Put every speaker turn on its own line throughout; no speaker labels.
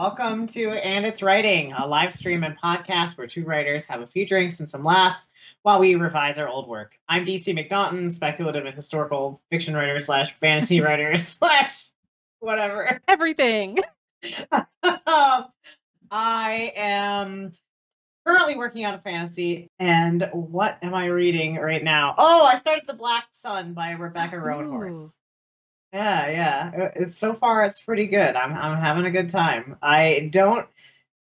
Welcome to And It's Writing, a live stream and podcast where two writers have a few drinks and some laughs while we revise our old work. I'm DC McNaughton, speculative and historical fiction writer slash fantasy writer slash whatever.
Everything.
I am currently working on a fantasy, and what am I reading right now? Oh, I started The Black Sun by Rebecca Roanhorse. Yeah, yeah. Uh, It's so far it's pretty good. I'm I'm having a good time. I don't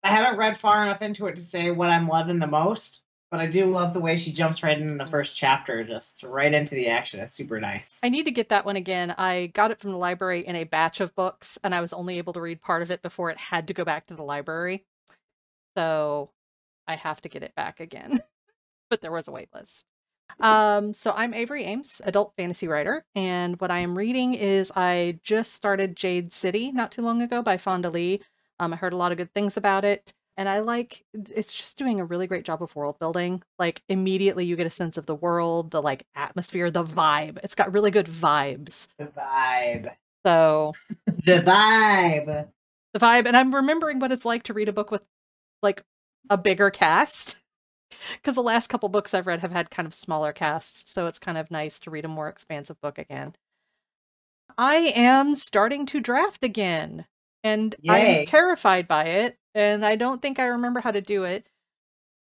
I haven't read far enough into it to say what I'm loving the most, but I do love the way she jumps right in the first chapter, just right into the action. It's super nice.
I need to get that one again. I got it from the library in a batch of books, and I was only able to read part of it before it had to go back to the library. So I have to get it back again. but there was a wait list. Um, so I'm Avery Ames, adult fantasy writer, and what I am reading is I just started Jade City not too long ago by Fonda Lee. Um, I heard a lot of good things about it, and I like it's just doing a really great job of world building. Like immediately you get a sense of the world, the like atmosphere, the vibe. It's got really good vibes.
The vibe.
So
The vibe.
the vibe, and I'm remembering what it's like to read a book with like a bigger cast. Because the last couple books I've read have had kind of smaller casts, so it's kind of nice to read a more expansive book again. I am starting to draft again, and
Yay.
I'm terrified by it, and I don't think I remember how to do it,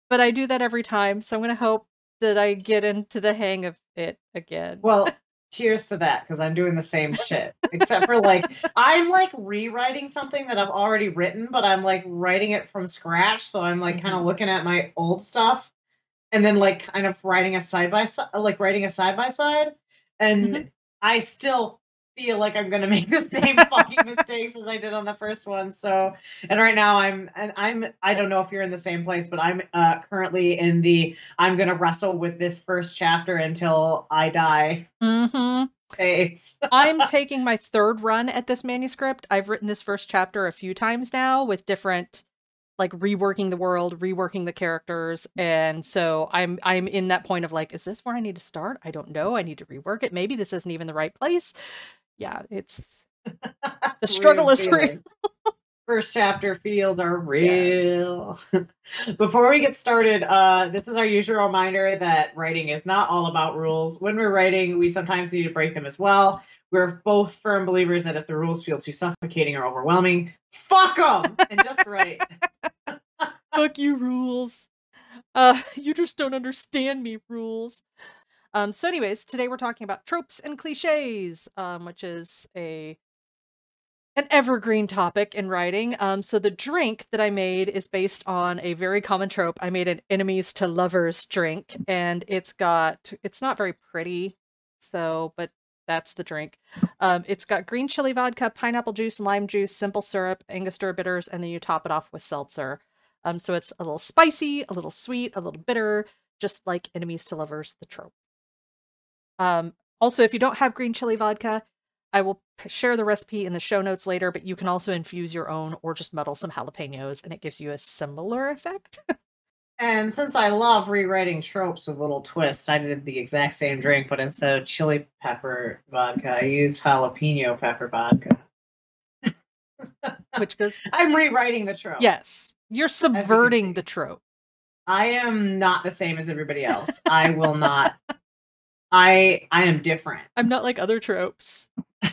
but I do that every time, so I'm going to hope that I get into the hang of it again.
Well, cheers to that because I'm doing the same shit. Except for like I'm like rewriting something that I've already written, but I'm like writing it from scratch. So I'm like kind of looking at my old stuff and then like kind of writing a side by side like writing a side by side. And
Mhm.
I still feel like I'm gonna make the same fucking mistakes as I did on the first one. So and right now I'm and I'm I don't know if you're in the same place, but I'm uh currently in the I'm gonna wrestle with this first chapter until I die
hmm. I'm taking my third run at this manuscript. I've written this first chapter a few times now with different like reworking the world, reworking the characters, and so I'm I'm in that point of like is this where I need to start? I don't know. I need to rework it. Maybe this isn't even the right place. Yeah, it's the struggle is real.
First chapter feels are real. Before we get started, uh, this is our usual reminder that writing is not all about rules. When we're writing, we sometimes need to break them as well. We're both firm believers that if the rules feel too suffocating or overwhelming, fuck them and just write.
Fuck you rules. Uh you just don't understand me rules. Um so anyways, today we're talking about tropes and clichés, um which is a an evergreen topic in writing. Um so the drink that I made is based on a very common trope. I made an enemies to lovers drink and it's got it's not very pretty. So, but that's the drink. Um, it's got green chili vodka, pineapple juice, lime juice, simple syrup, Angostura bitters, and then you top it off with seltzer. Um, so it's a little spicy, a little sweet, a little bitter, just like enemies to lovers, the trope. Um, also, if you don't have green chili vodka, I will share the recipe in the show notes later, but you can also infuse your own or just muddle some jalapenos, and it gives you a similar effect.
And since I love rewriting tropes with little twists, I did the exact same drink, but instead of chili pepper vodka, I used jalapeno pepper vodka.
which goes,
I'm rewriting the trope.
yes, you're subverting
see.
the trope.
I am not the same as everybody else. I will not. I I am different.
I'm not like other tropes.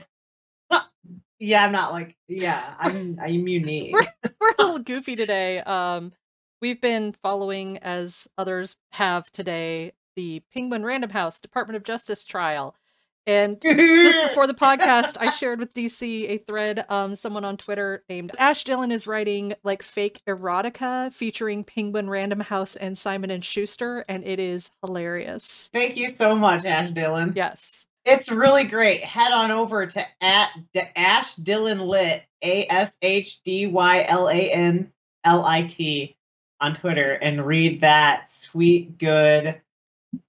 Yeah, I'm not like yeah. I'm I'm unique.
we're a little goofy today. Um, we've been following, as others have today, the Penguin Random House Department of Justice trial. And just before the podcast, I shared with DC a thread. Um, someone on Twitter named Ash Dylan is writing like fake erotica featuring Penguin Random House and Simon and Schuster, and it is hilarious.
Thank you so much, Ash Dylan.
Yes,
It's really great. Head on over to at the Ash Dylan Lit A S H D Y L A N L I T on Twitter and read that sweet good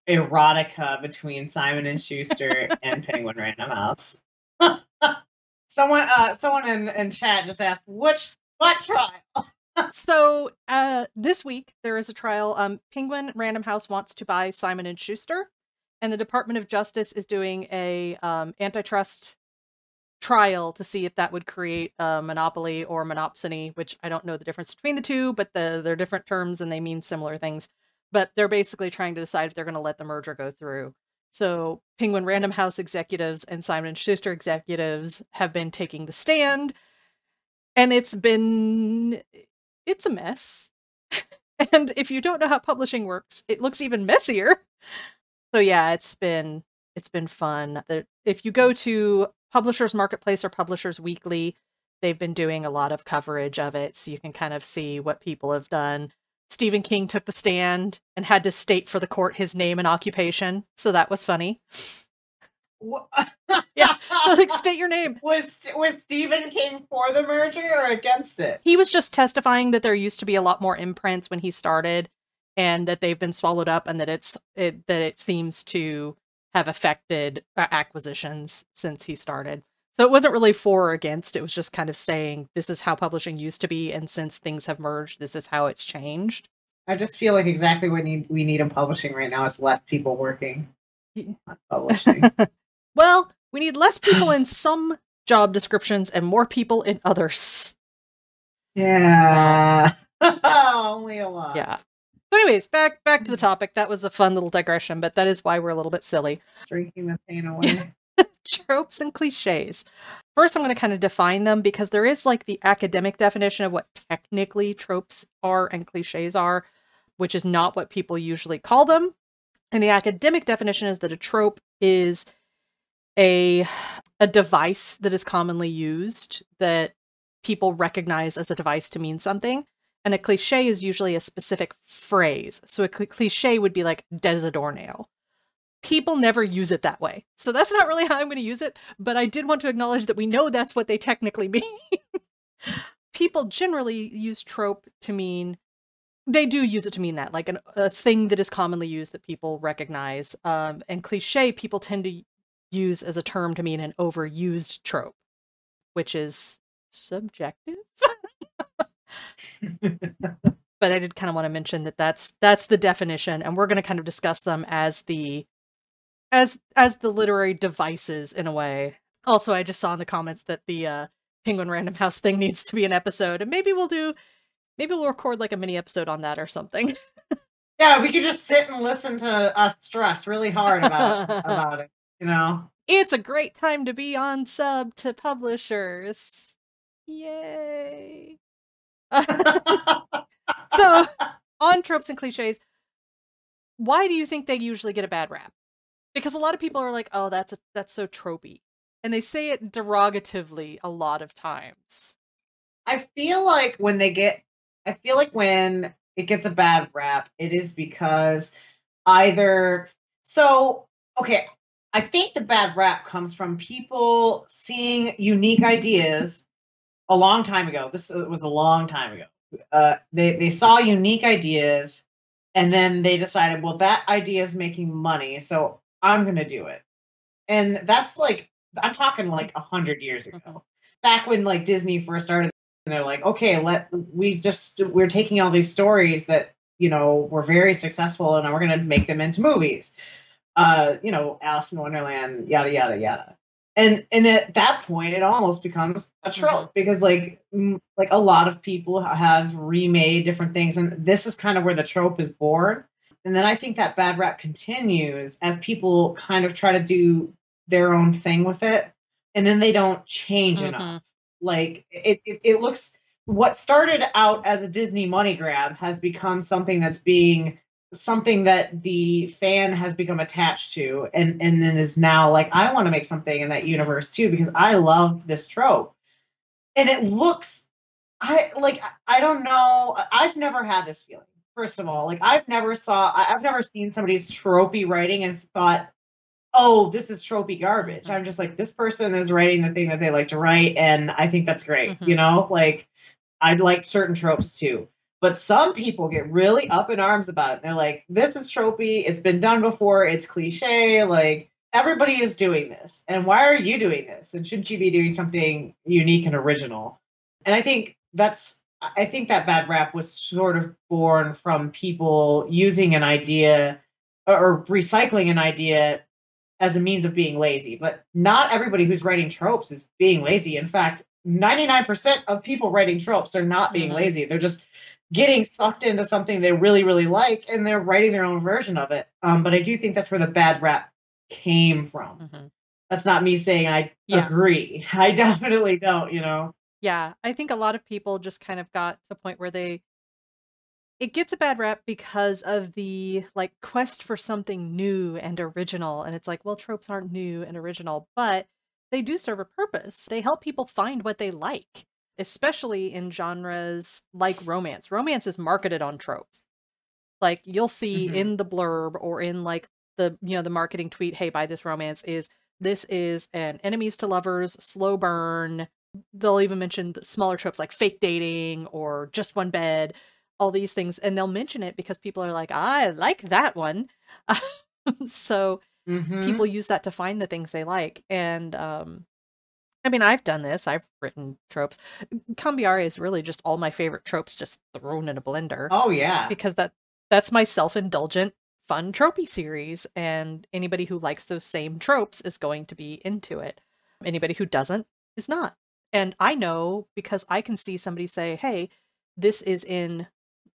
erotica between Simon and Schuster and Penguin Random House. someone uh someone in, in chat just asked which what trial?
so uh this week there is a trial um penguin random house wants to buy simon and schuster and the department of justice is doing a um antitrust trial to see if that would create a monopoly or monopsony, which I don't know the difference between the two, but the, they're different terms and they mean similar things. But they're basically trying to decide if they're going to let the merger go through. So Penguin Random House executives and Simon Schuster executives have been taking the stand, and it's been it's a mess. and if you don't know how publishing works, it looks even messier. So yeah, it's been it's been fun. If you go to Publishers Marketplace or Publishers Weekly, they've been doing a lot of coverage of it, so you can kind of see what people have done. Stephen King took the stand and had to state for the court his name and occupation, so that was funny. yeah, like state your name.
Was was Stephen King for the merger or against it?
He was just testifying that there used to be a lot more imprints when he started, and that they've been swallowed up, and that it's it, that it seems to have affected uh, acquisitions since he started. So it wasn't really for or against. It was just kind of saying this is how publishing used to be, and since things have merged, this is how it's changed.
I just feel like exactly what need, we need in publishing right now is less people working on publishing.
well, we need less people in some job descriptions and more people in others.
Yeah. Only a lot.
Yeah. So, anyways, back back to the topic. That was a fun little digression, but that is why we're a little bit silly.
Drinking the pain away.
Tropes and cliches. First, I'm going to kind of define them because there is like the academic definition of what technically tropes are and cliches are, which is not what people usually call them. And the academic definition is that a trope is a a device that is commonly used that people recognize as a device to mean something and a cliche is usually a specific phrase. So a cl- cliche would be like des adorno. People never use it that way. So that's not really how I'm going to use it, but I did want to acknowledge that we know that's what they technically mean. People generally use trope to mean they do use it to mean that, like an, a thing that is commonly used that people recognize. Um, and cliche, people tend to use as a term to mean an overused trope, which is subjective. but I did kind of want to mention that that's that's the definition, and we're going to kind of discuss them as the as as the literary devices in a way. Also, I just saw in the comments that the uh, Penguin Random House thing needs to be an episode, and maybe we'll do maybe we'll record like a mini episode on that or something.
yeah, we could just sit and listen to us stress really hard about about it. You know,
it's a great time to be on sub to publishers. Yay! so, on tropes and cliches, why do you think they usually get a bad rap? Because a lot of people are like, "Oh, that's a, that's so tropey," and they say it derogatively a lot of times.
I feel like when they get, I feel like when it gets a bad rap, it is because either so okay. I think the bad rap comes from people seeing unique ideas a long time ago. This was a long time ago. Uh, they they saw unique ideas, and then they decided, well, that idea is making money, so I'm gonna do it. And that's like I'm talking like a hundred years ago, mm-hmm. back when like Disney first started. And they're like, okay, let we just we're taking all these stories that you know were very successful, and we're gonna make them into movies. Uh, you know, Alice in Wonderland, yada yada yada and and at that point it almost becomes a trope mm-hmm. because like m- like a lot of people have remade different things and this is kind of where the trope is born and then i think that bad rap continues as people kind of try to do their own thing with it and then they don't change mm-hmm. enough like it, it it looks what started out as a disney money grab has become something that's being something that the fan has become attached to and and then is now like I want to make something in that universe too because I love this trope. And it looks I like I don't know I've never had this feeling. First of all, like I've never saw I've never seen somebody's tropey writing and thought oh, this is tropey garbage. Mm-hmm. I'm just like, this person is writing the thing that they like to write, and I think that's great. Mm-hmm. You know, like I'd like certain tropes too. But some people get really up in arms about it. They're like, this is tropey. It's been done before. It's cliche. Like, everybody is doing this. And why are you doing this? And shouldn't you be doing something unique and original? And I think that's, I think that bad rap was sort of born from people using an idea or recycling an idea as a means of being lazy. But not everybody who's writing tropes is being lazy. In fact, 99% of people writing tropes are not being
Mhm.
lazy. They're just getting sucked into something they really, really like and they're writing their own version of it. Um, but I do think that's where the bad rap came from.
Mhm.
That's not me saying I
Yeah.
agree. I definitely don't, you know.
Yeah, I think a lot of people just kind of got to the point where they it gets a bad rap because of the like quest for something new and original and it's like, well, tropes aren't new and original, but they do serve a purpose. They help people find what they like, especially in genres like romance. Romance is marketed on tropes. Like you'll see
Mhm.
in the blurb or in like the you know the marketing tweet, "Hey, buy this romance." Is this is an enemies to lovers slow burn they'll even mention the smaller tropes like fake dating or just one bed, all these things, and they'll mention it because people are like, I like that one. so
Mhm.
people use that to find the things they like. And um I mean, I've done this. I've written tropes. Cambiare is really just all my favorite tropes just thrown in a blender
Oh yeah.
because that that's my self-indulgent fun tropey series and anybody who likes those same tropes is going to be into it. Anybody who doesn't is not. And I know because I can see somebody say, "Hey, this is in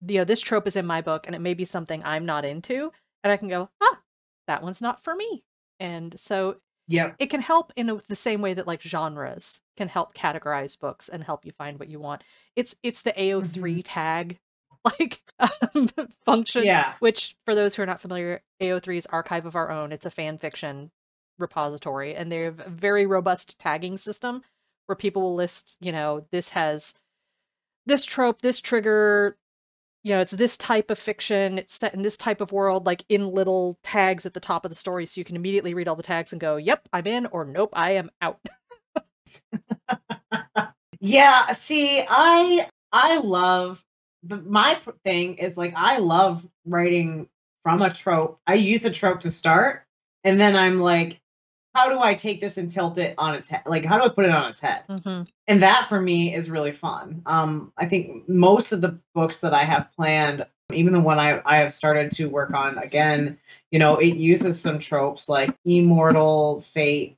you know, this trope is in my book and it may be something I'm not into." And I can go, "Ah, that one's not for me." And so
yeah,
it can help in a, the same way that like genres can help categorize books and help you find what you want. It's it's the AO3 tag like um, function
Yeah.
which for those who are not familiar AO3 is archive of our own. It's a fan fiction repository and they have a very robust tagging system where people will list, you know, this has this trope, this trigger, you know, it's this type of fiction, it's set in this type of world, like in little tags at the top of the story. So you can immediately read all the tags and go, yep, I'm in, or nope, I am out.
Yeah, see, I I love the my thing is like I love writing from a trope. I use a trope to start, and then I'm like, how do I take this and tilt it on its head? Like, how do I put it on its head?
Mm-hmm.
And that for me is really fun. Um, I think most of the books that I have planned, even the one I, I have started to work on again, you know, it uses some tropes like immortal fate,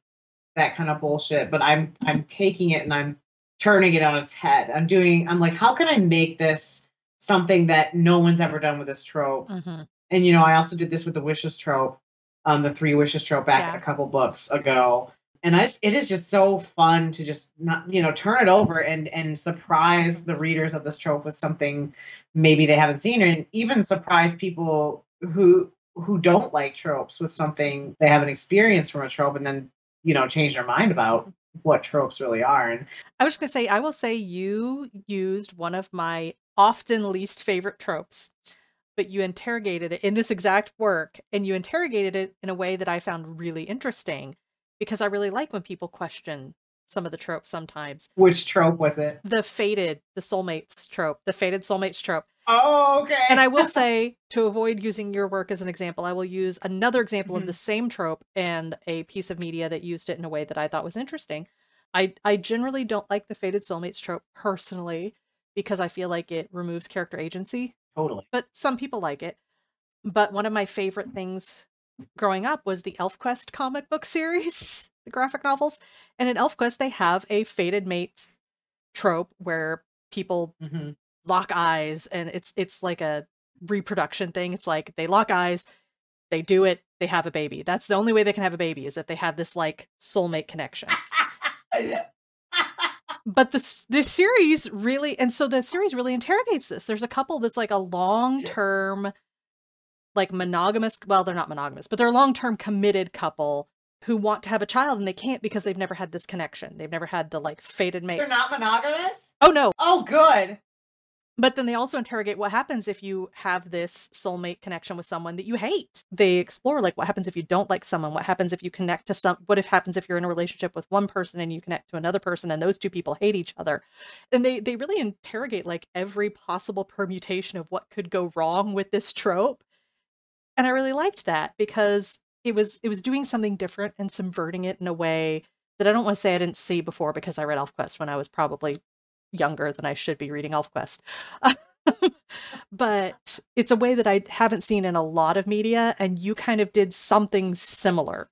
that kind of bullshit. But I'm I'm taking it and I'm turning it on its head. I'm doing. I'm like, how can I make this something that no one's ever done with this trope?
Mm-hmm.
and you know i also did this with the wishes trope um the three wishes trope back
Yeah.
a couple books ago. And I, it is just so fun to just not you know turn it over and and surprise the readers of this trope with something maybe they haven't seen and even surprise people who who don't like tropes with something they haven't experienced from a trope and then you know change their mind about what tropes really are. And
I was gonna say, I will say you used one of my often least favorite tropes, but you interrogated it in this exact work, and you interrogated it in a way that I found really interesting because I really like when people question some of the tropes sometimes.
which trope was it
The fated, the soulmates trope, the fated soulmates trope.
oh okay
And I will say, to avoid using your work as an example, I will use another example
Mhm.
of the same trope and a piece of media that used it in a way that I thought was interesting. I I generally don't like the fated soulmates trope personally because I feel like it removes character agency,
totally.
but some people like it. But one of my favorite things growing up was the ElfQuest comic book series, the graphic novels. And in ElfQuest, they have a fated mates trope where people
hmm
lock eyes and it's it's like a reproduction thing. It's like they lock eyes they do it they have a baby. That's the only way they can have a baby is if they have this like soulmate connection but the this series really and so the series really interrogates this. There's a couple that's like a long term like monogamous well they're not monogamous but they're a long term committed couple who want to have a child and they can't because they've never had this connection. They've never had the like fated mates.
They're not monogamous?
oh no.
Oh, good.
But then they also interrogate what happens if you have this soulmate connection with someone that you hate. They explore like what happens if you don't like someone, what happens if you connect to some what if happens if you're in a relationship with one person and you connect to another person and those two people hate each other. And they they really interrogate like every possible permutation of what could go wrong with this trope. And I really liked that because it was it was doing something different and subverting it in a way that I don't want to say I didn't see before because I read ElfQuest when I was probably younger than I should be reading ElfQuest. but it's a way that I haven't seen in a lot of media, and you kind of did something similar.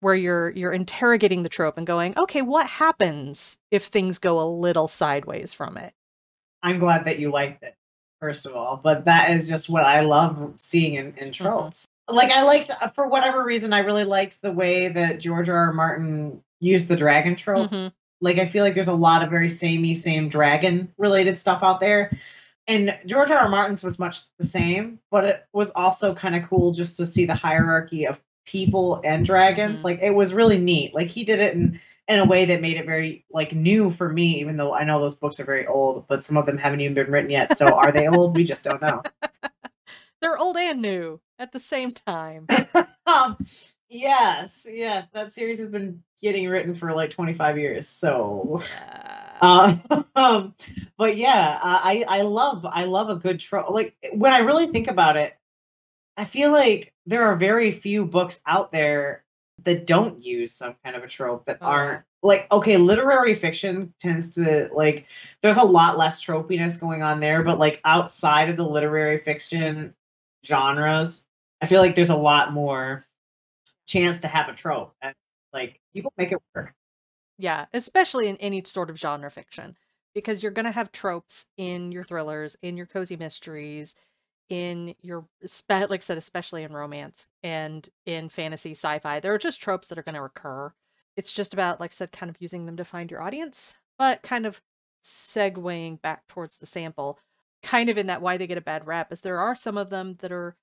where you're you're interrogating the trope and going, okay, what happens if things go a little sideways from it?
I'm glad that you liked it, first of all. But that is just what I love seeing in, in
Mm-hmm.
tropes. Like I liked uh, for whatever reason, I really liked the way that George R. R. Martin used the dragon trope.
Mhm.
Like I feel like there's a lot of very samey, same dragon related stuff out there. And George R. R. Martin's was much the same, but it was also kind of cool just to see the hierarchy of people and dragons.
Mhm.
Like it was really neat. Like he did it in in a way that made it very like new for me, even though I know those books are very old, but some of them haven't even been written yet. So are they old? We just don't know.
They're old and new at the same time.
um, yes, yes, that series has been getting written for like 25 years. So
Yeah.
Uh, um, but yeah, I I love I love a good trope. Like when I really think about it, I feel like there are very few books out there that don't use some kind of a trope that
Oh.
aren't like okay, literary fiction tends to like there's a lot less tropiness going on there, but like outside of the literary fiction genres, I feel like there's a lot more chance to have a trope. And like people make it work.
Yeah, especially in any sort of genre fiction, because you're going to have tropes in your thrillers, in your cozy mysteries, in your, like I said, especially in romance and in fantasy, sci fi. There are just tropes that are going to recur. It's just about, like I said, kind of using them to find your audience, but kind of segueing back towards the sample. Kind of in that why they get a bad rap is there are some of them that are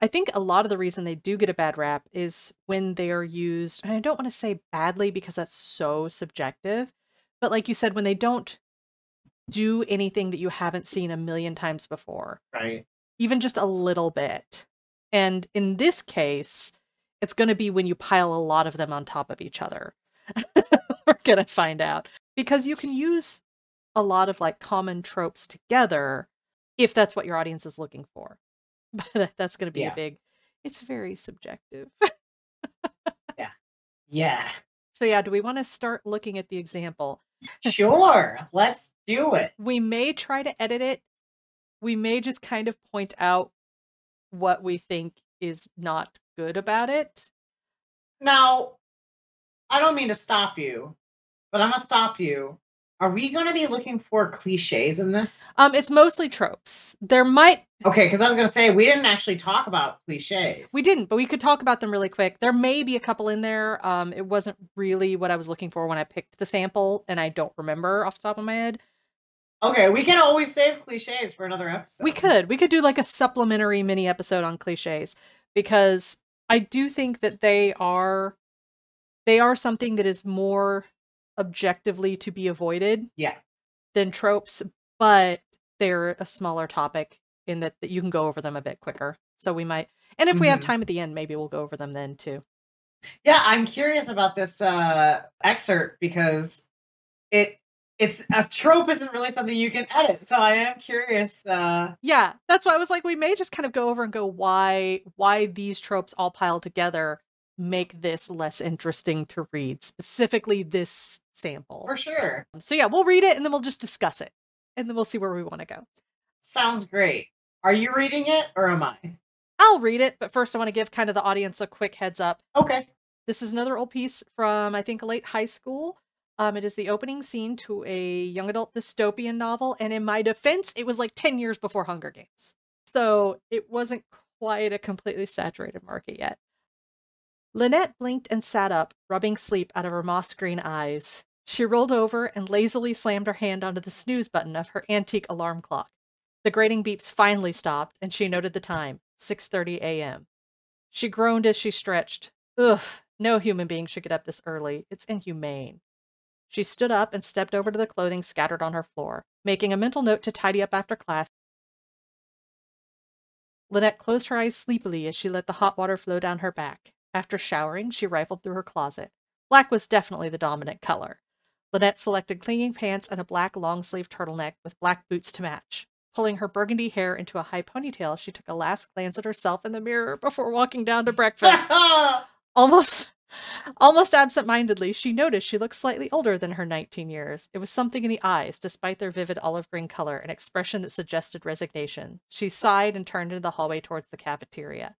I think a lot of the reason they do get a bad rap is when they are used, and I don't want to say badly because that's so subjective, but like you said, when they don't do anything that you haven't seen a million times before,
Right.
even just a little bit. And in this case, it's going to be when you pile a lot of them on top of each other. We're going to find out because you can use a lot of like common tropes together if that's what your audience is looking for. But that's going to be
Yeah.
a big, it's very subjective.
Yeah. Yeah.
So, yeah, do we want to start looking at the example?
Sure. Let's do it.
We may try to edit it. We may just kind of point out what we think is not good about it.
Now, I don't mean to stop you, but I'm going to stop you. Are we going to be looking for cliches in this?
Um, it's mostly tropes. There might
Okay, because I was going to say we didn't actually talk about cliches.
we didn't, but we could talk about them really quick. There may be a couple in there. Um, it wasn't really what I was looking for when I picked the sample, and I don't remember off the top of my head.
Okay, we can always save cliches for another episode.
We could. We could do like a supplementary mini episode on cliches because I do think that they are they are something that is more objectively to be avoided
Yeah.
than tropes, but they're a smaller topic in that, that you can go over them a bit quicker. So we might and if we have
Mhm.
time at the end, maybe we'll go over them then too.
Yeah, I'm curious about this uh excerpt because it it's a trope isn't really something you can edit. So I am curious uh
Yeah, that's why I was like, we may just kind of go over and go why why these tropes all piled together make this less interesting to read, specifically this sample.
for sure.
So yeah, we'll read it and then we'll just discuss it, and then we'll see where we want to go.
Sounds great. Are you reading it or am I?
I'll read it, but first I want to give kind of the audience a quick heads up.
Okay.
This is another old piece from I think late high school. Um, it is the opening scene to a young adult dystopian novel, and in my defense, it was like ten years before Hunger Games, so it wasn't quite a completely saturated market yet. Lynette blinked and sat up, rubbing sleep out of her moss green eyes. She rolled over and lazily slammed her hand onto the snooze button of her antique alarm clock. The grating beeps finally stopped, and she noted the time 6:30 a.m. She groaned as she stretched. Ugh, no human being should get up this early. It's inhumane. She stood up and stepped over to the clothing scattered on her floor, making a mental note to tidy up after class. Lynette closed her eyes sleepily as she let the hot water flow down her back. After showering, she rifled through her closet. Black was definitely the dominant color. Lynette selected clinging pants and a black long sleeved turtleneck with black boots to match. Pulling her burgundy hair into a high ponytail, she took a last glance at herself in the mirror before walking down to breakfast. Almost almost absent-mindedly, she noticed she looked slightly older than her 19 years. It was something in the eyes, despite their vivid olive green color, an expression that suggested resignation. She sighed and turned into the hallway towards the cafeteria.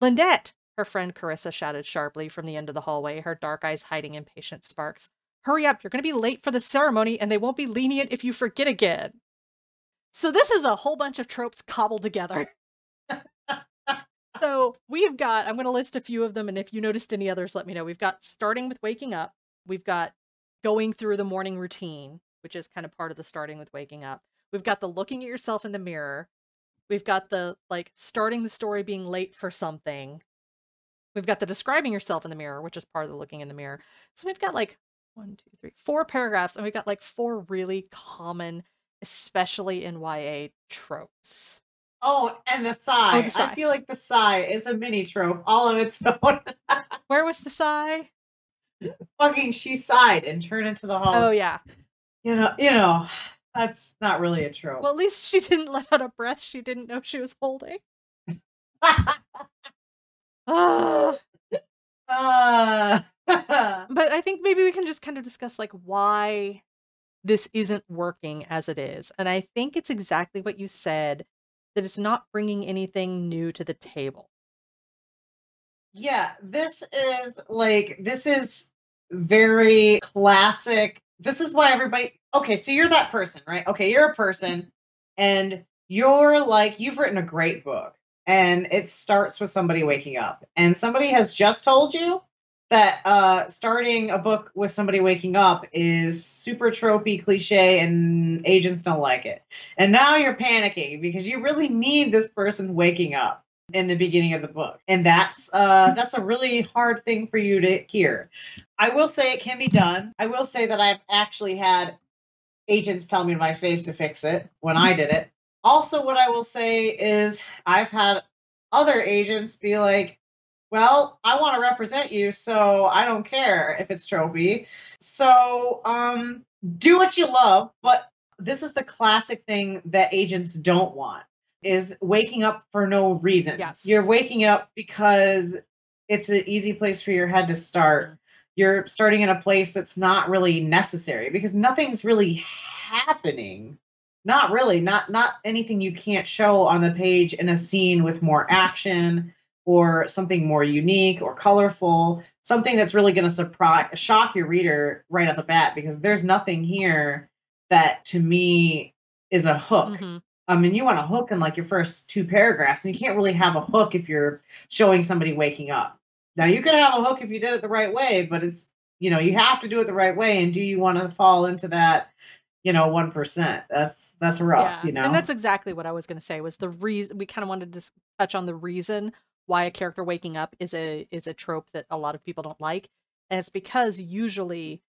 Lynette! Her friend Carissa shouted sharply from the end of the hallway, her dark eyes hiding impatient sparks. Hurry up, you're going to be late for the ceremony, and they won't be lenient if you forget again. So, this is a whole bunch of tropes cobbled together. so, we've got, I'm going to list a few of them, and if you noticed any others, let me know. We've got starting with waking up, we've got going through the morning routine, which is kind of part of the starting with waking up. We've got the looking at yourself in the mirror. We've got the like starting the story being late for something. We've got the describing yourself in the mirror, which is part of the looking in the mirror. So we've got like one, two, three, four paragraphs, and we've got like four really common, especially in YA tropes.
Oh, and the oh, sigh.
Oh, the sigh.
I feel like the sigh is a mini trope all on its own.
Where was the sigh?
Fucking she sighed and turned into the hall.
Oh yeah.
You know, you know, that's not really a trope.
Well, at least she didn't let out a breath she didn't know she was holding.
Uh,
But I think maybe we can just kind of discuss like why this isn't working as it is. And I think it's exactly what you said that it's not bringing anything new to the table.
yeah, this is like this is very classic. This is why everybody okay, so you're that person, right? Okay, you're a person and you're like you've written a great book and it starts with somebody waking up. And somebody has just told you that uh starting a book with somebody waking up is super tropey cliche and agents don't like it. And now you're panicking because you really need this person waking up in the beginning of the book. And that's uh that's a really hard thing for you to hear. I will say it can be done. I will say that i've actually had agents tell me to my face to fix it when i did it also what i will say is i've had other agents be like well i want to represent you so i don't care if it's tropey so um do what you love but this is the classic thing that agents don't want is waking up for no reason
Yes.
you're waking up because it's an easy place for your head to start
Mhm.
you're starting in a place that's not really necessary because nothing's really happening not really not not anything you can't show on the page in a scene with more action or something more unique or colorful something that's really going to surprise shock your reader right off the bat because there's nothing here that to me is a hook
Mhm.
I mean, you want a hook in like your first two paragraphs, and you can't really have a hook if you're showing somebody waking up. Now, you could have a hook if you did it the right way, but it's, you know, you have to do it the right way. And do you want to fall into that, you know, 1%? That's, that's rough, you know?
And that's exactly what I was going to say was the reason we kind of wanted to touch on the reason why a character waking up is a is a trope that a lot of people don't like. And it's because usually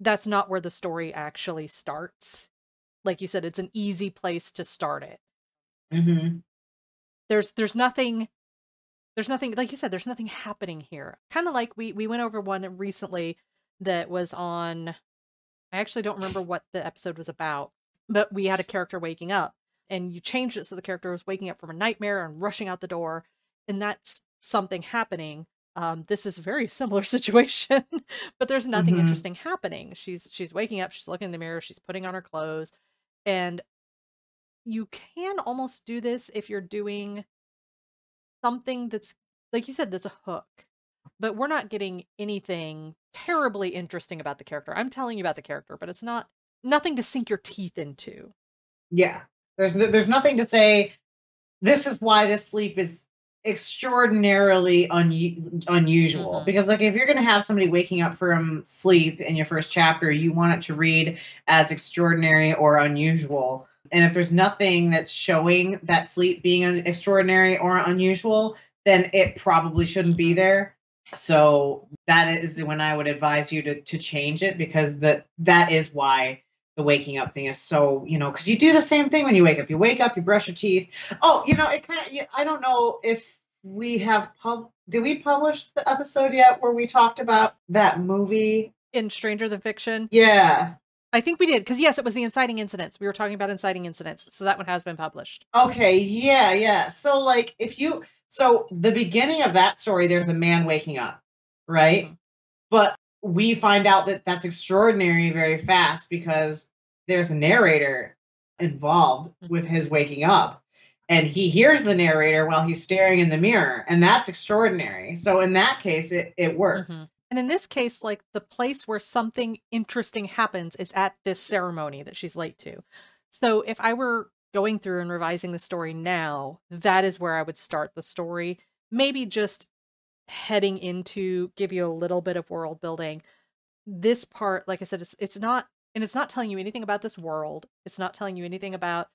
that's not where the story actually starts. Like you said, it's an easy place to start it.
Mhm.
There's there's nothing there's nothing like you said, there's nothing happening here. Kind of like we we went over one recently that was on I actually don't remember what the episode was about, but we had a character waking up and you changed it so the character was waking up from a nightmare and rushing out the door and that's something happening. Um, this is a very similar situation, but there's nothing
Mhm.
interesting happening. She's she's waking up, she's looking in the mirror, she's putting on her clothes, and you can almost do this if you're doing something that's like you said that's a hook but we're not getting anything terribly interesting about the character i'm telling you about the character but it's not nothing to sink your teeth into
Yeah. There's, there's nothing to say, this is why this sleep is extraordinarily un- unusual
Mhm.
because like if you're going to have somebody waking up from sleep in your first chapter you want it to read as extraordinary or unusual and if there's nothing that's showing that sleep being extraordinary or unusual then it probably shouldn't be
Mhm.
there so that is when i would advise you to to change it because that that is why the waking up thing is so you know because you do the same thing when you wake up. You wake up you brush your teeth. Oh you know it kind of i don't know if we have pub did we publish the episode yet where we talked about that movie?
In stranger than fiction?
Yeah.
I think we did because yes it was the inciting incidents. We were talking about inciting incidents so that one has been published.
Okay yeah yeah. So like if you so the beginning of that story there's a man waking up right
Mhm.
but we find out that that's extraordinary very fast because there's a narrator involved with his waking up and he hears the narrator while he's staring in the mirror and that's extraordinary so in that case it, it works
Mhm. And in this case, like the place where something interesting happens is at this ceremony that she's late to. So if I were going through and revising the story now, that is where I would start the story. Maybe just heading into give you a little bit of world building. This part, like I said, it's it's not and it's not telling you anything about this world. It's not telling you anything about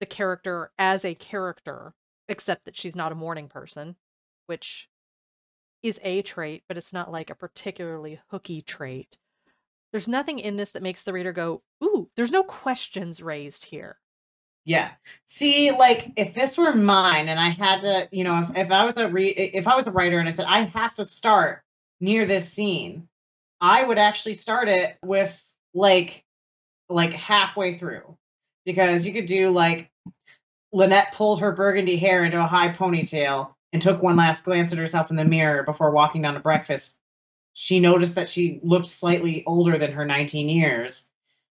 the character as a character, except that she's not a morning person, which is a trait, but it's not like a particularly hooky trait. There's nothing in this that makes the reader go, "Ooh, there's no questions raised here."
Yeah. See like if this were mine and i had to you know if, if i was a re- if i was a writer and i said i have to start near this scene i would actually start it with like like halfway through. Because you could do like lynette pulled her burgundy hair into a high ponytail and took one last glance at herself in the mirror before walking down to breakfast. She noticed that she looked slightly older than her 19 years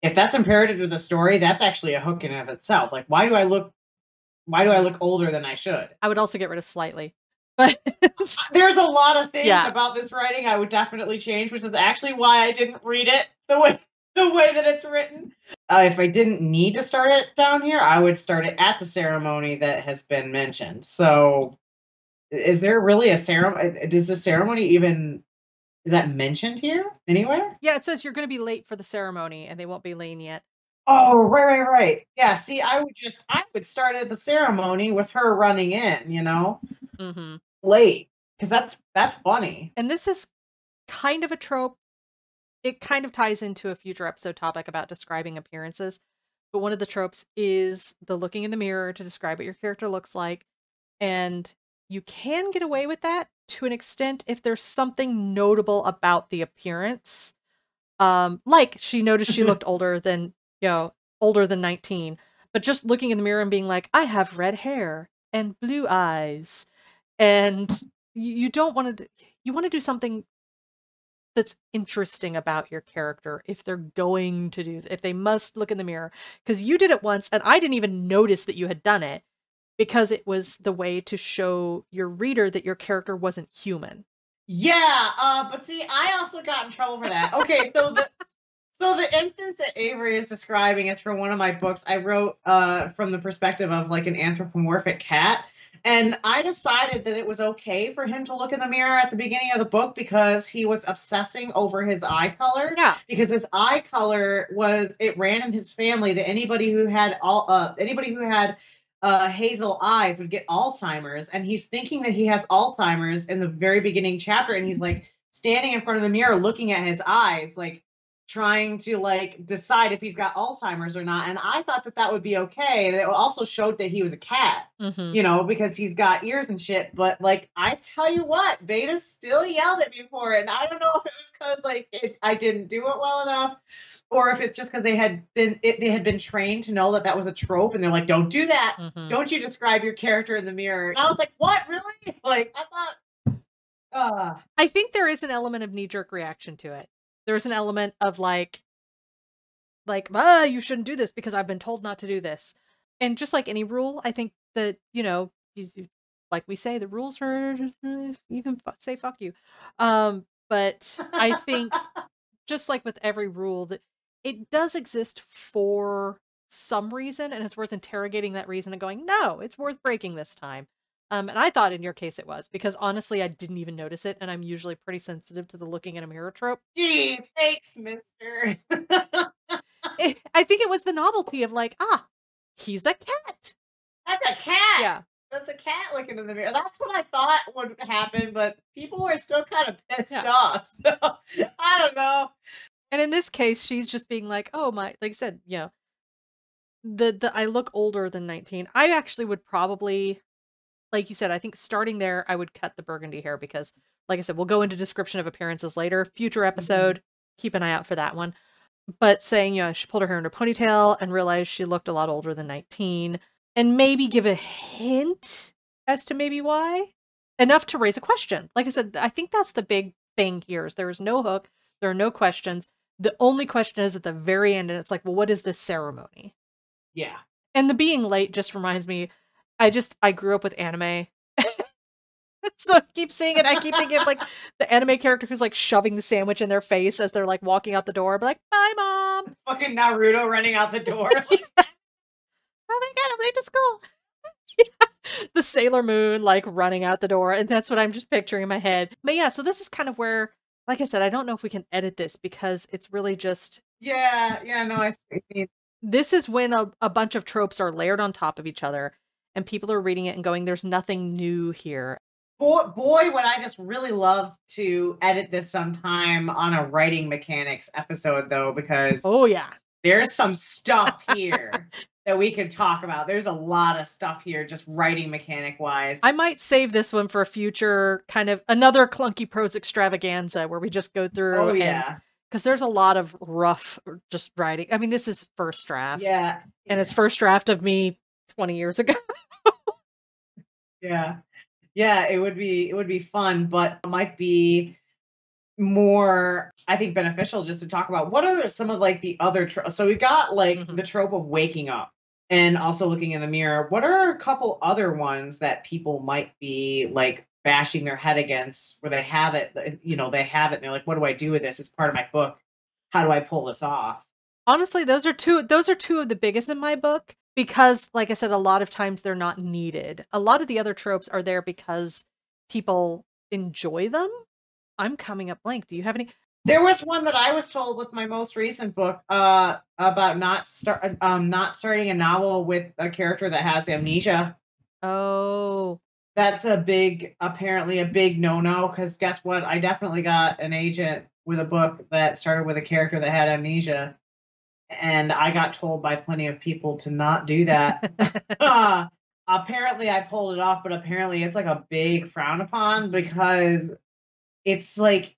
if that's imperative to the story, that's actually a hook in and of itself. Like, why do I look, why do I look older than I should?
I would also get rid of slightly. But
There's a lot of things
Yeah.
about this writing I would definitely change, which is actually why I didn't read it the way the way that it's written. Uh, if I didn't need to start it down here, I would start it at the ceremony that has been mentioned. So, is there really a ceremony? Does the ceremony even is that mentioned here anywhere?
yeah, it says you're going to be late for the ceremony and they won't be laying yet.
Oh, right, right, right. Yeah, see, I would just I would start at the ceremony with her running in, you know,
hmm
late. Cuz that's that's funny.
And this is kind of a trope. It kind of ties into a future episode topic about describing appearances. But one of the tropes is the looking in the mirror to describe what your character looks like. And you can get away with that to an extent if there's something notable about the appearance. Um, like she noticed she looked older than, you know, older than 19. But just looking in the mirror and being like, I have red hair and blue eyes. And you, you don't want to you want to do something that's interesting about your character if they're going to do if they must look in the mirror because you did it once and I didn't even notice that you had done it because it was the way to show your reader that your character wasn't human.
Yeah, uh but see, I also got in trouble for that. Okay, so the so the instance that Avery is describing is from one of my books I wrote uh from the perspective of like an anthropomorphic cat. And I decided that it was okay for him to look in the mirror at the beginning of the book because he was obsessing over his eye color.
Yeah.
because his eye color was it ran in his family that anybody who had all uh anybody who had uh hazel eyes would get alzheimer's and he's thinking that he has alzheimer's in the very beginning chapter and he's like standing in front of the mirror looking at his eyes like trying to like decide if he's got alzheimer's or not and i thought that that would be okay and it also showed that he was a cat
Mm-hmm.
you know, because he's got ears and shit. But like, I tell you what, Beta still yelled at me for it, and I don't know if it was because like it, I didn't do it well enough, or if it's just because they had been it, they had been trained to know that that was a trope, and they're like, "Don't do that.
Mm-hmm.
Don't you describe your character in the mirror?" And I was like, "What, really?" Like, I thought, uh,
I think there is an element of knee jerk reaction to it. There's an element of like, like, ah, you shouldn't do this because I've been told not to do this. And just like any rule, I think that you know, you- like we say, the rules are you can say fuck you. Um, but I think just like with every rule that it does exist for some reason and it's worth interrogating that reason and going no it's worth breaking this time um and i thought in your case it was because honestly i didn't even notice it and i'm usually pretty sensitive to the looking in a mirror trope
gee, thanks, Mister.
It- i think it was the novelty of like ah he's a cat
That's a cat.
yeah
that's a cat looking in the mirror. That's what I thought would happen, but people were still kind of pissed
Yeah.
off. So I don't know.
And in this case she's just being like oh my like i said you know the the i look older than 19 i actually would probably like you said i think starting there i would cut the burgundy hair because like i said we'll go into description of appearances later. Future mm-hmm. episode keep an eye out for that one. But saying you know she pulled her hair in a ponytail and realized she looked a lot older than 19 and maybe give a hint as to maybe why? Enough to raise a question. Like i said i think that's the big thing here is there is no hook there are no questions the only question is at the very end and it's like well what is this ceremony
Yeah.
and the being late just reminds me I just I grew up with anime. so I keep seeing it. I keep thinking of like the anime character who's like shoving the sandwich in their face as they're like walking out the door. I'm like, bye mom.
Fucking Naruto running out the door.
Oh my god, I'm late to school. the Sailor Moon like running out the door, and that's what I'm just picturing in my head. But yeah, so this is kind of where, like I said, I don't know if we can edit this because it's really just
yeah, yeah, no, I see.
this is when a, a bunch of tropes are layered on top of each other and people are reading it and going, there's nothing new here.
Boy, boy, would I just really love to edit this sometime on a writing mechanics episode, though, because
Oh, yeah.
there's some stuff here that we could talk about. There's a lot of stuff here, just writing mechanic wise.
I might save this one for a future kind of another clunky prose extravaganza where we just go through.
Oh yeah,
because there's a lot of rough just writing. I mean, this is first draft.
yeah,
And it's first draft of me 20 years ago.
yeah, yeah. It would be it would be fun, but it might be more I think beneficial just to talk about what are some of like the other tro- so we've got like
Mhm.
the trope of waking up and also looking in the mirror. What are a couple other ones that people might be like bashing their head against where they have it, you know, they have it and they're like, what do I do with this? It's part of my book. How do I pull this off?
Honestly, those are two those are two of the biggest in my book because like I said a lot of times they're not needed. A lot of the other tropes are there because people enjoy them. I'm coming up blank. Do you have any
There was one that I was told with my most recent book uh, about not start um, not starting a novel with a character that has amnesia.
Oh,
That's a big, apparently a big no no. Because guess what? I definitely got an agent with a book that started with a character that had amnesia, and I got told by plenty of people to not do that. uh, apparently I pulled it off, but apparently it's like a big frown upon because it's like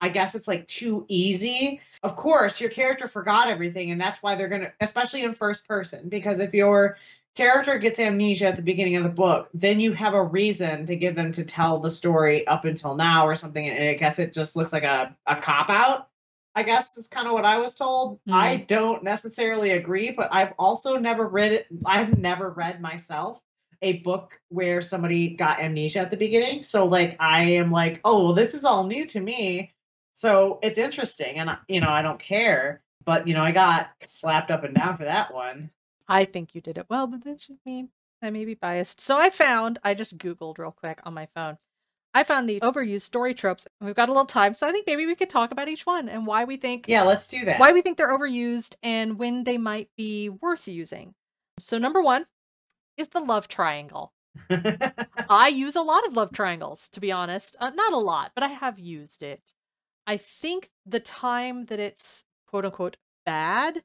I guess it's like too easy. Of course, your character forgot everything, and that's why they're gonna, especially in first person, because if your character gets amnesia at the beginning of the book, then you have a reason to give them to tell the story up until now or something. And I guess it just looks like a, a cop out. I guess is kind of what I was told. I mm-hmm. don't necessarily agree, but I've also never read it. I've never read myself a book where somebody got amnesia at the beginning. So like I am like, oh, well, this is all new to me. So it's interesting, and you know I don't care. But you know I got slapped up and down for that one.
I think you did it well, but that's just me. I may be biased. So I found, I just Googled real quick on my phone. I found the overused story tropes. We've got a little time, so I think maybe we could talk about each one and why we think
Yeah, let's do that.
why we think they're overused and when they might be worth using. So number one is the love triangle. I use a lot of love triangles, to be honest. Uh, not a lot, but I have used it. I think the time that it's quote unquote bad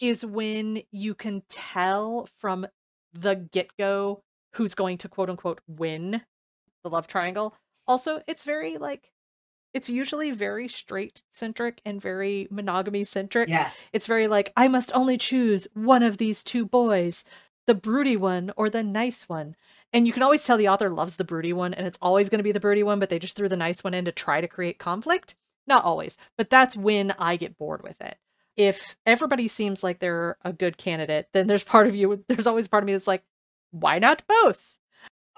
is when you can tell from the get go who's going to quote unquote win the love triangle. Also, it's very like, it's usually very straight centric and very monogamy centric.
yes.
It's very like, I must only choose one of these two boys, the broody one or the nice one. And you can always tell the author loves the broody one, and it's always going to be the broody one, but they just threw the nice one in to try to create conflict. Not always, but that's when I get bored with it. If everybody seems like they're a good candidate, then there's part of you, there's always part of me that's like, why not both?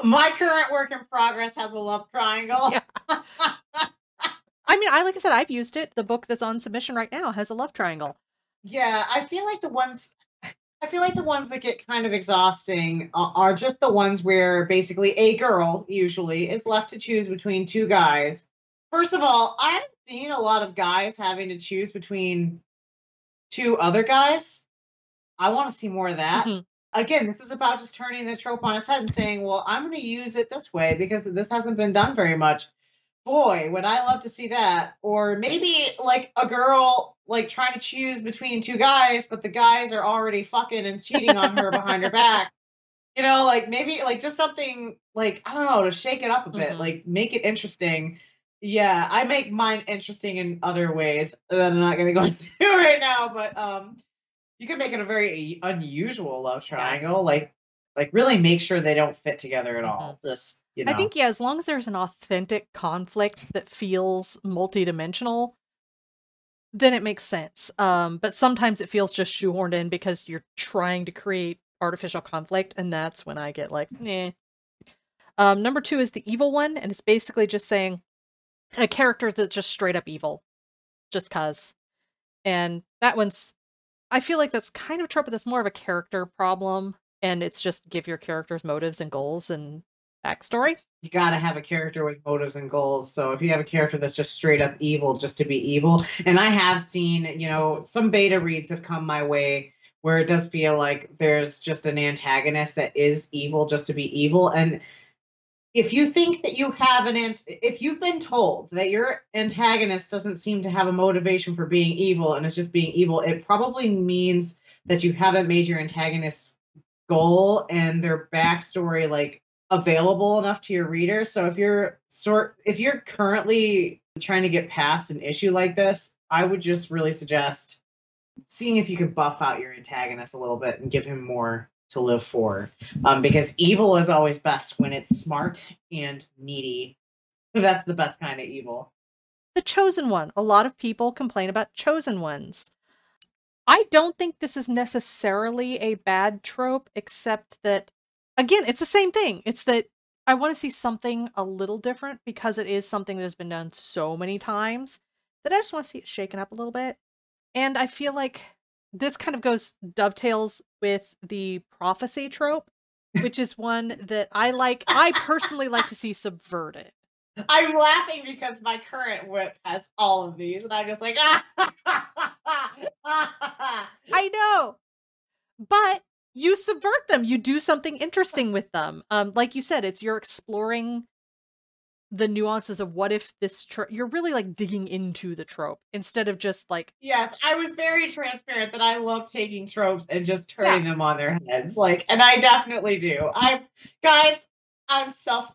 My current work in progress has a love triangle.
Yeah. I mean, I like I said, I've used it. The book that's on submission right now has a love triangle.
Yeah, I feel like the ones I feel like the ones that get kind of exhausting are just the ones where basically a girl usually is left to choose between two guys. First of all, I haven't seen a lot of guys having to choose between two other guys. I want to see more of that.
Mhm.
Again, this is about just turning the trope on its head and saying, well, I'm going to use it this way because this hasn't been done very much. Boy, would I love to see that. Or maybe like a girl like trying to choose between two guys, but the guys are already fucking and cheating on her behind her back. You know, like maybe like just something like I don't know to shake it up a bit,
Mhm.
like make it interesting. Yeah, I make mine interesting in other ways that I'm not going to go into right now, but um, you could make it a very unusual love triangle, like like really make sure they don't fit together at all. Just you know,
I think yeah, as long as there's an authentic conflict that feels multidimensional, then it makes sense. Um, but sometimes it feels just shoehorned in because you're trying to create artificial conflict, and that's when I get like, eh. Um, number two is the evil one, and it's basically just saying a character that's just straight up evil, just cause. And that one's, I feel like that's kind of trope, but that's more of a character problem, and it's just give your characters motives and goals and backstory.
You gotta have a character with motives and goals. So if you have a character that's just straight up evil, just to be evil, and I have seen, you know, some beta reads have come my way where it does feel like there's just an antagonist that is evil just to be evil, and if you think that you have an ant- if you've been told that your antagonist doesn't seem to have a motivation for being evil and it's just being evil it probably means that you haven't made your antagonist goal and their backstory like available enough to your reader so if you're sort if you're currently trying to get past an issue like this i would just really suggest seeing if you can buff out your antagonist a little bit and give him more to live for. Um, because evil is always best when it's smart and needy. That's the best kind of evil.
The chosen one. A lot of people complain about chosen ones. I don't think this is necessarily a bad trope, except that, again, it's the same thing. It's that I want to see something a little different because it is something that has been done so many times that I just want to see it shaken up a little bit. And I feel like this kind of goes dovetails with the prophecy trope, which is one that I like. I personally like to see subverted.
I'm laughing because my current whip has all of these, and I'm just like,
I know, but you subvert them. You do something interesting with them. Um, like you said, it's you're exploring the nuances of what if this tro- you're really like digging into the trope instead of just like
yes i was very transparent that i love taking tropes and just turning yeah. them on their heads like and i definitely do i'm guys i'm self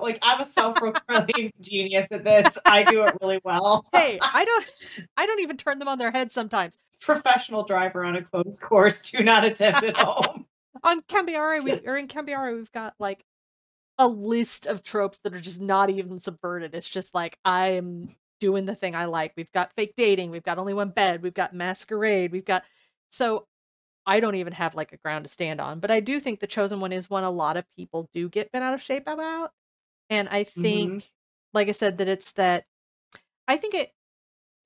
like i'm a self-proclaimed genius at this i do it really well
hey i don't i don't even turn them on their head sometimes
professional driver on a closed course do not attempt at home
on Cambiare, we or in Cambiare, we've got like a list of tropes that are just not even subverted. It's just like I am doing the thing I like. We've got fake dating, we've got only one bed, we've got masquerade, we've got so I don't even have like a ground to stand on. But I do think the chosen one is one a lot of people do get bent out of shape about. And I think, mm-hmm. like I said, that it's that I think it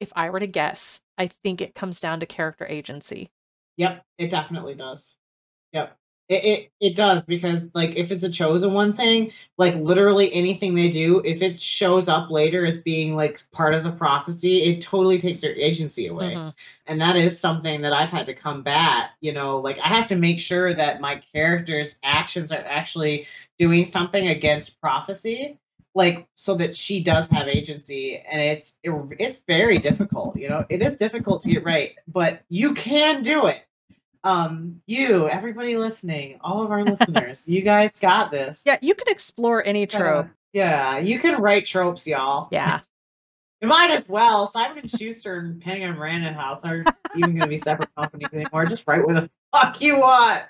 if I were to guess, I think it comes down to character agency.
Yep, it definitely does. Yep. It, it, it does because like if it's a chosen one thing, like literally anything they do, if it shows up later as being like part of the prophecy, it totally takes their agency away. Mm-hmm. And that is something that I've had to combat. You know, like I have to make sure that my character's actions are actually doing something against prophecy like so that she does have agency and it's it, it's very difficult you know? It is difficult to get right but you can do it. Um you everybody listening all of our listeners you guys got this.
Yeah you can explore any so, trope.
yeah you can write tropes y'all.
Yeah.
You might as well. Simon and schuster and Penguin Random House aren't even going to be separate companies anymore. Just write where the fuck you want.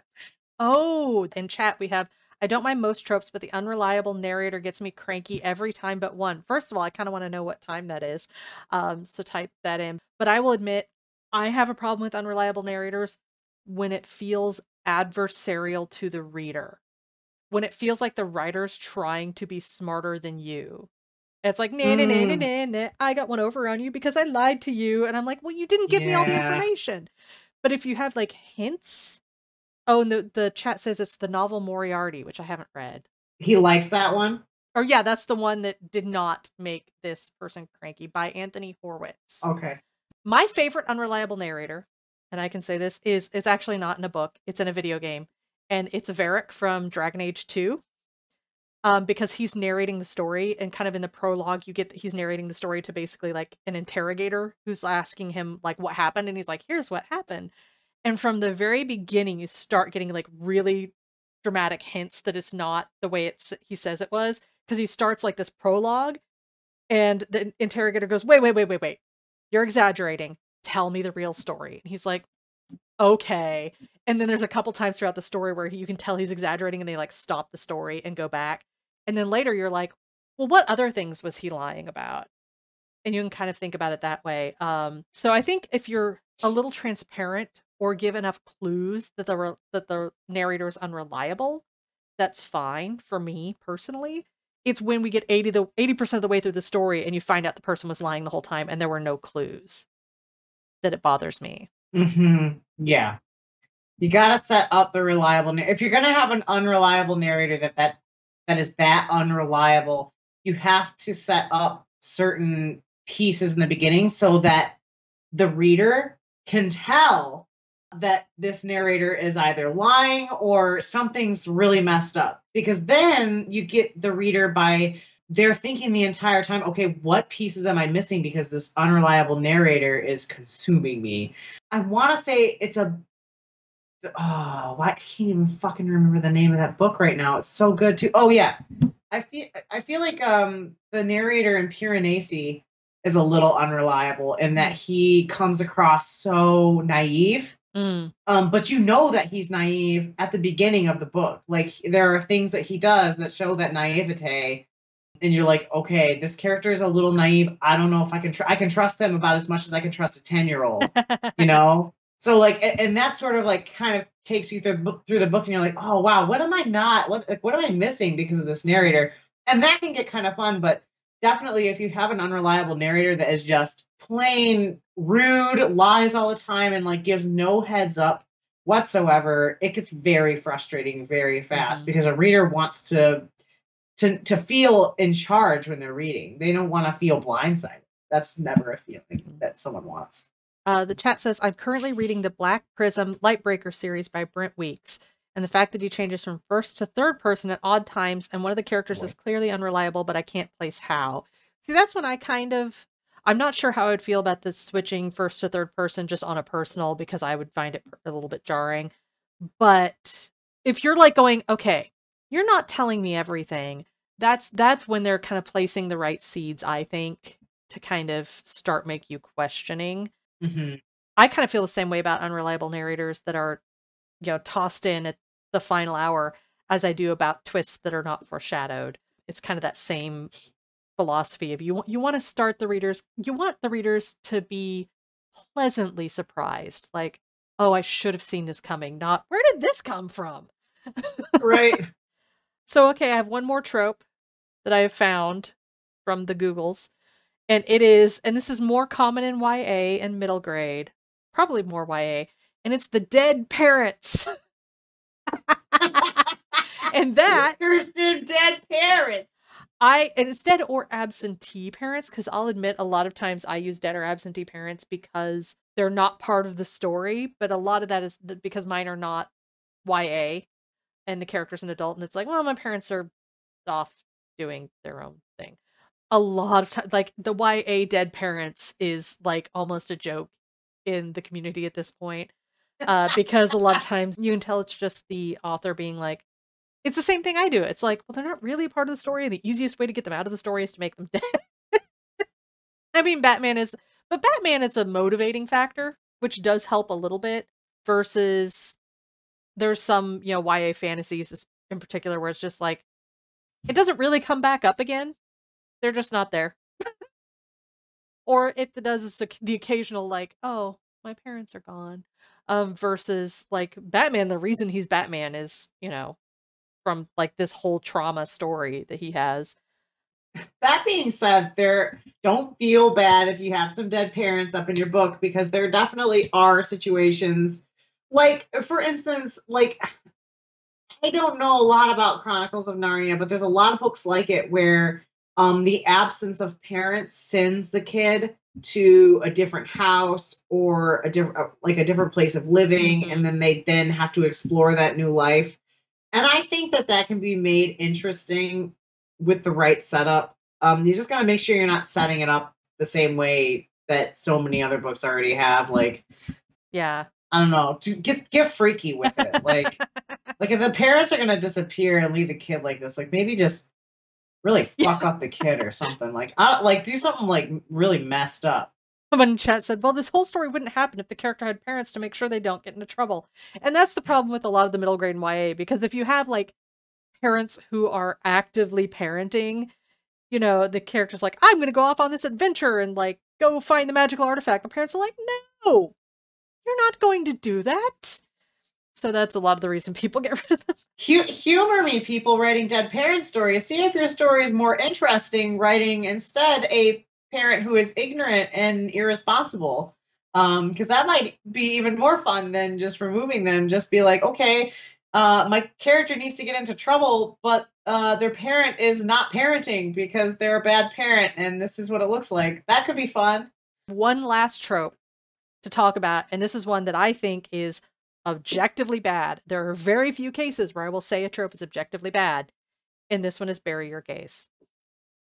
Oh in chat we have I don't mind most tropes, but the unreliable narrator gets me cranky every time but one. First of all, I kind of want to know what time that is. Um, so type that in. But I will admit, I have a problem with unreliable narrators when it feels adversarial to the reader. When it feels like the writer's trying to be smarter than you. It's like, nah, nah, nah, nah, mm. nah, nah, I got one over on you because I lied to you. And I'm like, well, you didn't give yeah. me all the information. But if you have like hints, oh, and the, the chat says it's the novel Moriarty, which I haven't read.
He likes that one.
Or yeah, that's the one that did not make this person cranky by Anthony Horowitz.
Okay.
My favorite unreliable narrator and I can say this is is actually not in a book. It's in a video game, and it's Varric from Dragon Age Two. Um, because he's narrating the story, and kind of in the prologue, you get that he's narrating the story to basically like an interrogator who's asking him like what happened, and he's like, "Here's what happened." And from the very beginning, you start getting like really dramatic hints that it's not the way it's he says it was, because he starts like this prologue, and the interrogator goes, "Wait, wait, wait, wait, wait! You're exaggerating tell me the real story. And he's like, okay. And then there's a couple times throughout the story where he, you can tell he's exaggerating and they like stop the story and go back. And then later you're like, well, what other things was he lying about? And you can kind of think about it that way. Um, so I think if you're a little transparent or give enough clues that the re- that the narrator is unreliable, that's fine for me personally. It's when we get 80 the 80% of the way through the story and you find out the person was lying the whole time and there were no clues that it bothers me.
Mm-hmm. Yeah. You got to set up the reliable. If you're going to have an unreliable narrator that that that is that unreliable, you have to set up certain pieces in the beginning so that the reader can tell that this narrator is either lying or something's really messed up. Because then you get the reader by they're thinking the entire time okay what pieces am i missing because this unreliable narrator is consuming me? I want to say it's a oh i can't even fucking remember the name of that book right now. It's so good too. Oh yeah. I feel i feel like um the narrator in piranesi is a little unreliable in that he comes across so naive
Mm.
um, but you know that he's naive at the beginning of the book. Like there are things that he does that show that naivete, and you're like, okay, this character is a little naive. I don't know if I can. Tr- I can trust them about as much as I can trust a ten year old. you know. So like, and, and that sort of like kind of takes you through through the book, and you're like, oh wow, what am I not? What like, what am I missing because of this narrator? And that can get kind of fun, but definitely if you have an unreliable narrator that is just plain rude, lies all the time, and like gives no heads up whatsoever, it gets very frustrating very fast
Mhm.
because a reader wants to to to feel in charge when they're reading. They don't want to feel blindsided. That's never a feeling that someone wants.
Uh, the chat says, I'm currently reading the Black Prism Lightbringer series by Brent Weeks. And the fact that he changes from first to third person at odd times, and one of the characters is clearly unreliable, but I can't place how. See, that's when I kind of. I'm not sure how I'd feel about this switching first to third person just on a personal because I would find it a little bit jarring. But if you're like going, okay, you're not telling me everything, that's that's when they're kind of placing the right seeds, I think, to kind of start make you questioning.
Mhm.
I kind of feel the same way about unreliable narrators that are, you know, tossed in at the final hour as I do about twists that are not foreshadowed. It's kind of that same philosophy of you want you want to start the readers you want the readers to be pleasantly surprised like oh I should have seen this coming not where did this come from
Right.
so okay I have one more trope that I have found from the Googles and it is and this is more common in YA and middle grade probably more YA and it's the dead parents and that
Kirsten dead parents.
I and it's dead or absentee parents because I'll admit a lot of times I use dead or absentee parents because they're not part of the story, but a lot of that is because mine are not YA and the character's an adult and it's like, well, my parents are off doing their own thing. A lot of times, like the YA dead parents is like almost a joke in the community at this point uh, because a lot of times you can tell it's just the author being like, it's the same thing I do. It's like, well, they're not really part of the story, the easiest way to get them out of the story is to make them dead. I mean, Batman is, but Batman is a motivating factor, which does help a little bit. Versus, there's some you know YA fantasies in particular where it's just like, it doesn't really come back up again. They're just not there. or if it does, it's the occasional like, oh, my parents are gone. Um, versus like Batman, the reason he's Batman is you know from like this whole trauma story that he has.
That being said, there don't feel bad if you have some dead parents up in your book because there definitely are situations like for instance, like I don't know a lot about Chronicles of Narnia, but there's a lot of books like it where um the absence of parents sends the kid to a different house or a different like a different place of living
Mhm.
and then they then have to explore that new life. And I think that that can be made interesting with the right setup. Um, you just got to make sure you're not setting it up the same way that so many other books already have. Like,
Yeah.
I don't know, to get get freaky with it. Like, like if the parents are gonna disappear and leave the kid like this, like maybe just really fuck up the kid or something. Like, I like do something like really messed up.
Someone in chat said, well, this whole story wouldn't happen if the character had parents to make sure they don't get into trouble. And that's the problem with a lot of the middle grade YA, because if you have like parents who are actively parenting, you know, the character's like, I'm going to go off on this adventure and like go find the magical artifact. The parents are like, no, You're not going to do that. So that's a lot of the reason people get rid of them.
humor me, people writing dead parent stories. See if your story is more interesting writing instead a parent who is ignorant and irresponsible. Um, because that might be even more fun than just removing them. Just be like, okay, uh, my character needs to get into trouble, but uh, their parent is not parenting because they're a bad parent, and this is what it looks like. That could be fun.
One last trope to talk about, and this is one that I think is objectively bad. There are very few cases where I will say a trope is objectively bad, and this one is bury your gays.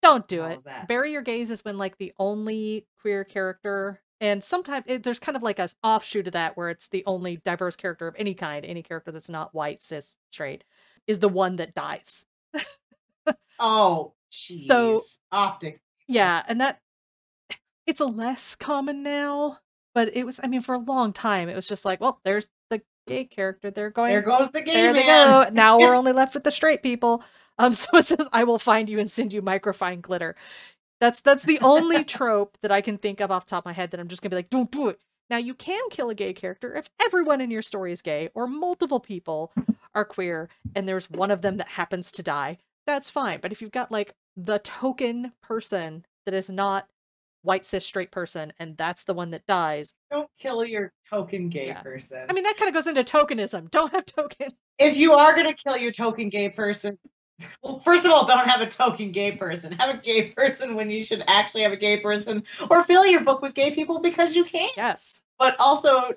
Don't do
How
it. Bury your gays is when like the only queer character, and sometimes it, there's kind of like a offshoot of that where it's the only diverse character of any kind, any character that's not white, cis, straight, is the one that dies.
Oh, jeez.
So-
optics.
Yeah, and that it's a less common now, but it was I mean for a long time it was just like, well, there's the gay character. They're going
There goes the game.
there they go. Now we're only left with the straight people. Um so it says I will find you and send you microfine glitter. That's that's the only trope that I can think of off the top of my head that I'm just gonna be like, don't do it. Now you can kill a gay character if everyone in your story is gay or multiple people are queer and there's one of them that happens to die. That's fine. But if you've got like the token person that is not white cis straight person and that's the one that dies.
Don't kill your token gay
Yeah.
person.
I mean that kind of goes into tokenism. Don't have token.
if you are going to kill your token gay person, well, first of all, don't have a token gay person. Have a gay person when you should actually have a gay person, or fill your book with gay people because you can.
Yes.
But also,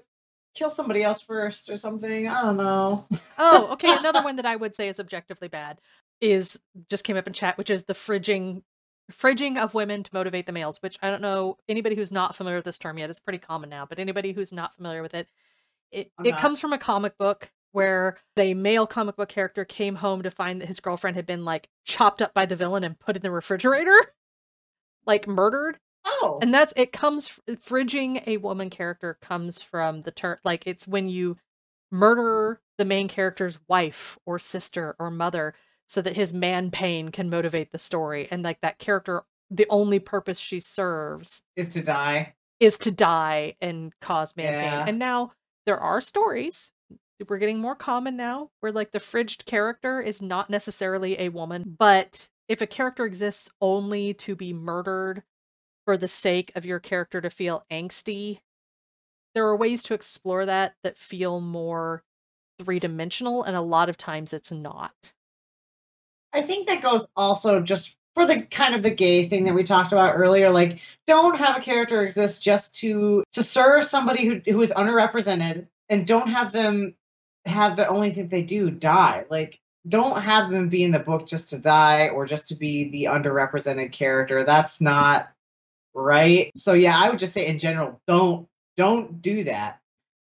kill somebody else first or something. I don't know.
Oh, okay. Another one that I would say is objectively bad is just came up in chat, which is the fridging fridging of women to motivate the males, which I don't know anybody who's not familiar with this term yet. It's pretty common now, but anybody who's not familiar with it, it,
I'm
it
not.
comes from a comic book where a male comic book character came home to find that his girlfriend had been like chopped up by the villain and put in the refrigerator, like murdered.
Oh,
And that's it comes fridging a woman character comes from the term like it's when you murder the main character's wife or sister or mother so that his man pain can motivate the story and like that character the only purpose she serves
is to die.
is to die and cause man
Yeah.
pain. And now there are stories we're getting more common now where like the fridged character is not necessarily a woman, but if a character exists only to be murdered for the sake of your character to feel angsty, there are ways to explore that that feel more three dimensional, and a lot of times it's not.
I think that goes also just for the kind of the gay thing that we talked about earlier. Like, don't have a character exist just to to serve somebody who who is underrepresented, and don't have them have the only thing they do die. Like, don't have them be in the book just to die or just to be the underrepresented character. That's not right. So yeah, I would just say in general, don't don't do that.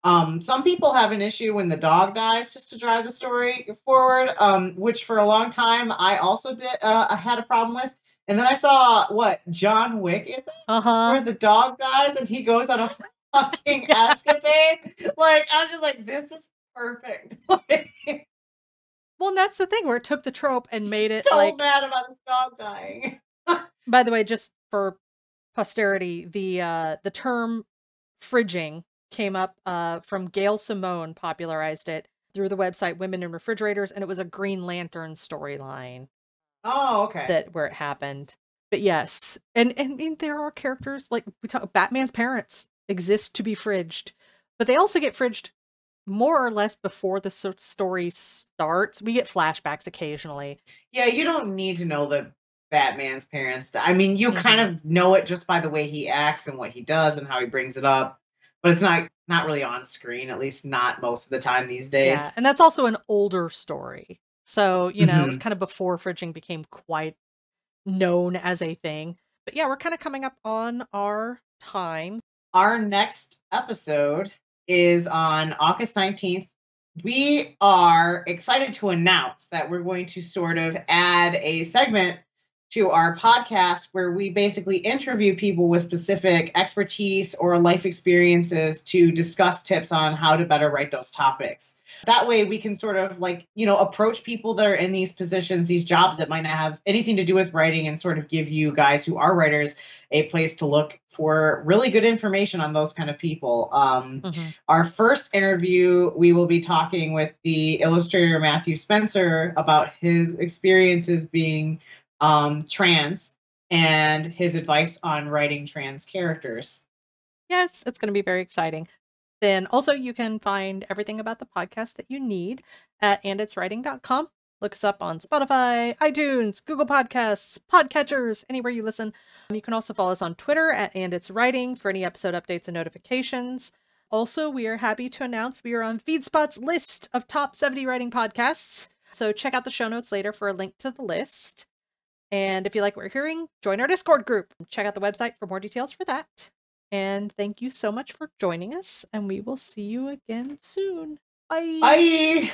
Um, some people have an issue when the dog dies just to drive the story forward, um, which for a long time I also did. Uh, I had a problem with, and then I saw what John Wick is it,
Uh huh.
where the dog dies and he goes on a fucking escapade. Like I was just like, this is perfect.
Well, and that's the thing where it took the trope and made it
so
like
mad about his dog dying.
by the way just for posterity the uh the term fridging came up uh from gail simone popularized it through the website women in refrigerators and it was a green lantern storyline
Oh, okay.
that where it happened but yes and and I mean, there are characters like we talk batman's parents exist to be fridged but they also get fridged more or less before the story starts we get flashbacks occasionally
Yeah, you don't need to know that Batman's parents. I mean, you kind
Mm-hmm.
of know it just by the way he acts and what he does and how he brings it up, but it's not not really on screen. At least not most of the time these days.
Yeah, and that's also an older story. So, you know,
Mm-hmm.
kind of before fridging became quite known as a thing. But yeah, we're kind of coming up on our time.
Our next episode is on August nineteenth. We are excited to announce that we're going to sort of add a segment to our podcast where we basically interview people with specific expertise or life experiences to discuss tips on how to better write those topics. That way we can sort of like, you know, approach people that are in these positions, these jobs that might not have anything to do with writing and sort of give you guys who are writers a place to look for really good information on those kind of people. Um, mm-hmm. Our first interview, we will be talking with the illustrator Matthew Spencer about his experiences being um, trans and his advice on writing trans characters.
Yes, it's going to be very exciting. Then also you can find everything about the podcast that you need at anditswriting.com. Look us up on Spotify, iTunes, Google Podcasts, Podcatchers, anywhere you listen. You can also follow us on Twitter at And It's Writing for any episode updates and notifications. Also, we are happy to announce we are on FeedSpot's list of top 70 writing podcasts. So check out the show notes later for a link to the list. And if you like what you're hearing, join our Discord group. Check out the website for more details for that. And thank you so much for joining us, and we will see you again soon. Bye.
Bye.